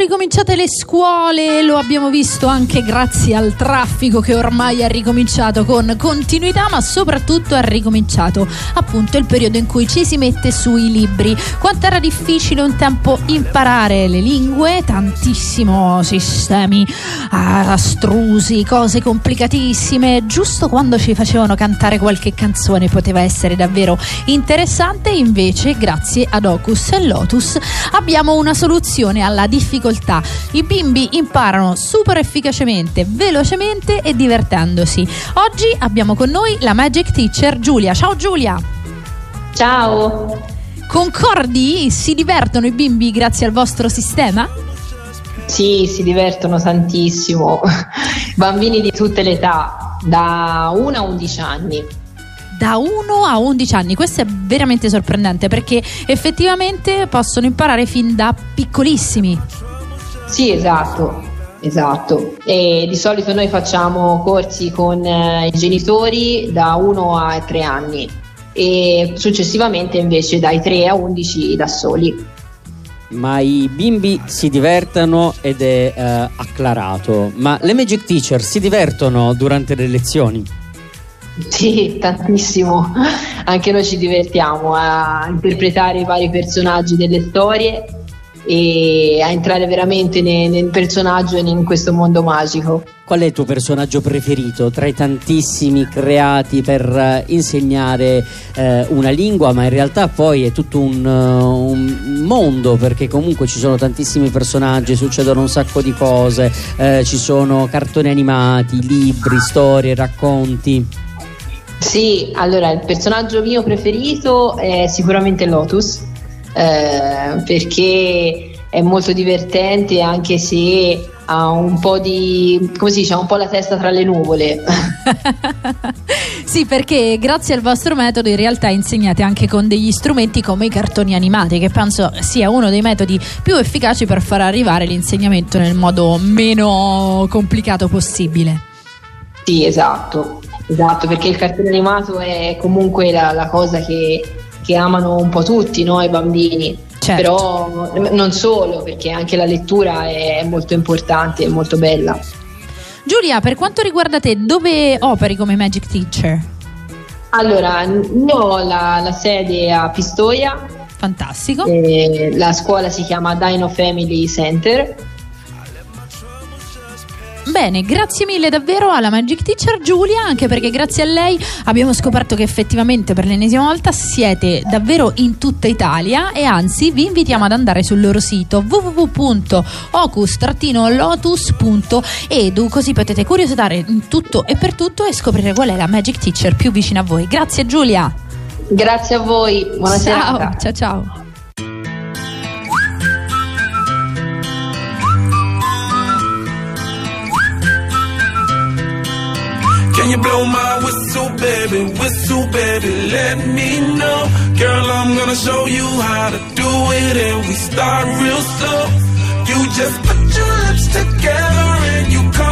ricominciate le scuole, lo abbiamo visto anche grazie al traffico che ormai ha ricominciato con continuità, ma soprattutto ha ricominciato appunto il periodo in cui ci si mette sui libri. Quanto era difficile un tempo imparare le lingue, tantissimo sistemi astrusi, cose complicatissime, giusto quando ci facevano cantare qualche canzone poteva essere davvero interessante, invece grazie ad Ocus e Lotus abbiamo una soluzione alla difficoltà. I bimbi imparano super efficacemente, velocemente e divertendosi. Oggi abbiamo con noi la Magic Teacher Giulia. Ciao Giulia! Ciao! Concordi? Si divertono i bimbi grazie al vostro sistema? Sì, si divertono tantissimo. Bambini di tutte le età, da 1 a 11 anni da 1 a 11 anni. Questo è veramente sorprendente perché effettivamente possono imparare fin da piccolissimi. Sì, esatto. Esatto, e di solito noi facciamo corsi con eh, i genitori da 1 a 3 anni e successivamente invece dai 3 a 11 da soli. Ma i bimbi si divertono ed è eh, acclarato, ma le Magic Teacher si divertono durante le lezioni? Sì, tantissimo. Anche noi ci divertiamo a interpretare i vari personaggi delle storie e a entrare veramente nel, nel personaggio e in questo mondo magico. Qual è il tuo personaggio preferito tra i tantissimi creati per uh, insegnare uh, una lingua, ma in realtà poi è tutto un, uh, un, mondo perché comunque ci sono tantissimi personaggi, succedono un sacco di cose, ci sono cartoni animati, libri, storie, racconti. Sì, allora il personaggio mio preferito è sicuramente Lotus, eh, perché è molto divertente anche se ha un po' di come si dice, ha un po' la testa tra le nuvole. sì, perché grazie al vostro metodo in realtà insegnate anche con degli strumenti come i cartoni animati, che penso sia uno dei metodi più efficaci per far arrivare l'insegnamento nel modo meno complicato possibile. Sì, esatto. Esatto, perché il cartone animato è comunque la, la cosa che, che, amano un po' tutti noi bambini. Certo. Però non solo, perché anche la lettura è molto importante e molto bella. Giulia, per quanto riguarda te, dove operi come Magic Teacher? Allora, io ho la, la sede a Pistoia. Fantastico. la scuola si chiama Dino Family Center Bene, grazie mille davvero alla Magic Teacher Giulia, anche perché grazie a lei abbiamo scoperto che effettivamente per l'ennesima volta siete davvero in tutta Italia e anzi vi invitiamo ad andare sul loro sito www.ocus-lotus.edu così potete curiositare in tutto e per tutto e scoprire qual è la Magic Teacher più vicina a voi. Grazie Giulia. Grazie a voi, buonasera. Ciao, ciao ciao. Can you blow my whistle, baby? Whistle, baby, let me know. Girl, I'm gonna show you how to do it, and we start real slow. You just put your lips together and you come